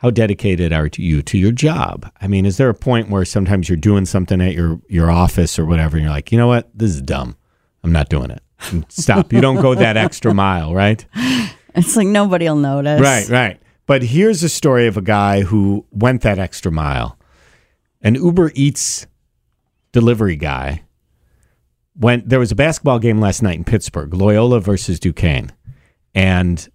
how dedicated are you to your job? I mean, is there a point where sometimes you're doing something at your, your office or whatever, and you're like, you know what? This is dumb. I'm not doing it. Stop. you don't go that extra mile, right? It's like nobody will notice. Right, right. But here's a story of a guy who went that extra mile. An Uber Eats delivery guy went there was a basketball game last night in Pittsburgh, Loyola versus Duquesne. And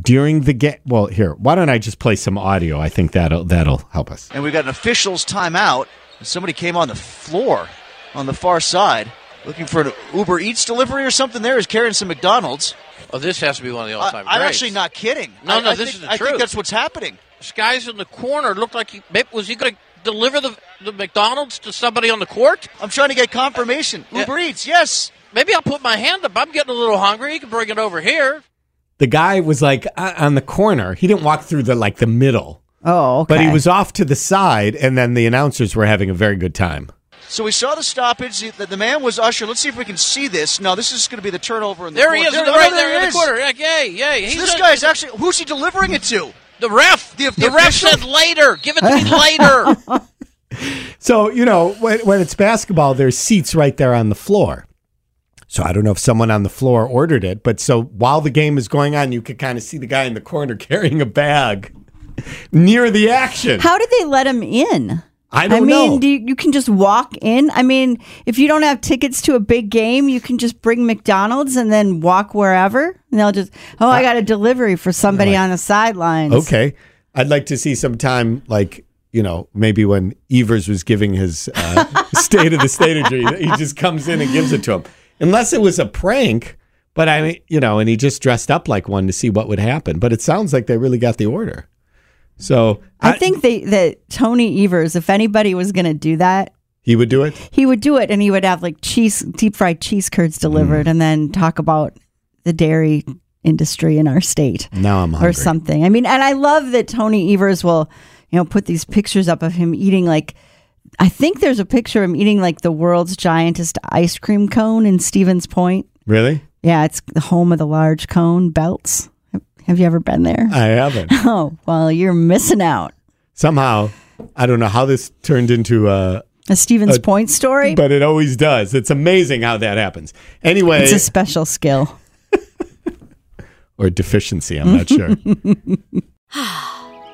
during the game, well, here, why don't I just play some audio? I think that'll that'll help us. And we've got an official's timeout. Somebody came on the floor on the far side looking for an Uber Eats delivery or something there is carrying some McDonald's. Oh, this has to be one of the all-time I, I'm actually not kidding. No, I, no, I this think, is the I truth. think that's what's happening. This guy's in the corner. Looked like he maybe- was he going to deliver the the McDonald's to somebody on the court. I'm trying to get confirmation. Yeah. Uber Eats, yes. Maybe I'll put my hand up. I'm getting a little hungry. You can bring it over here. The guy was like uh, on the corner. He didn't walk through the like the middle, Oh, okay. but he was off to the side, and then the announcers were having a very good time. So we saw the stoppage. The, the man was usher. Let's see if we can see this. No, this is going to be the turnover in the There he is, There- right there he in the corner. Yeah, yay, yay. So this a- guy's actually who's he delivering it to? the ref. The- The, the ref official? said later. Give it to me later. So, you know, when, when it's basketball, there's seats right there on the floor. So I don't know if someone on the floor ordered it, but so while the game is going on, you could kind of see the guy in the corner carrying a bag near the action. How did they let him in? I don't I mean, know. do you, you can just walk in. I mean, if you don't have tickets to a big game, you can just bring McDonald's and then walk wherever. And they'll just, oh, I got a delivery for somebody on the sidelines. okay. I'd like to see some time, like, you know, maybe when Evers was giving his uh, State of the State of Dream, he just comes in and gives it to him. Unless it was a prank, but I mean, you know, and he just dressed up like one to see what would happen. But it sounds like they really got the order. So I think they that Tony Evers, if anybody was going to do that, he would do it. he would do it, and he would have like cheese, deep fried cheese curds Mm. delivered, and then talk about the dairy industry in our state. Now I'm hungry. or something. I mean, and I love that Tony Evers will, you know, put these pictures up of him eating like. I think there's a picture of him eating like the world's giantest ice cream cone in Stevens Point. Really? Yeah, it's the home of the large cone belts. Have you ever been there? I haven't. Oh, well, you're missing out. Somehow, I don't know how this turned into a, A Stevens Uh, Point story. but it always does. It's amazing how that happens. Anyway, It's a special skill. or deficiency, I'm not sure.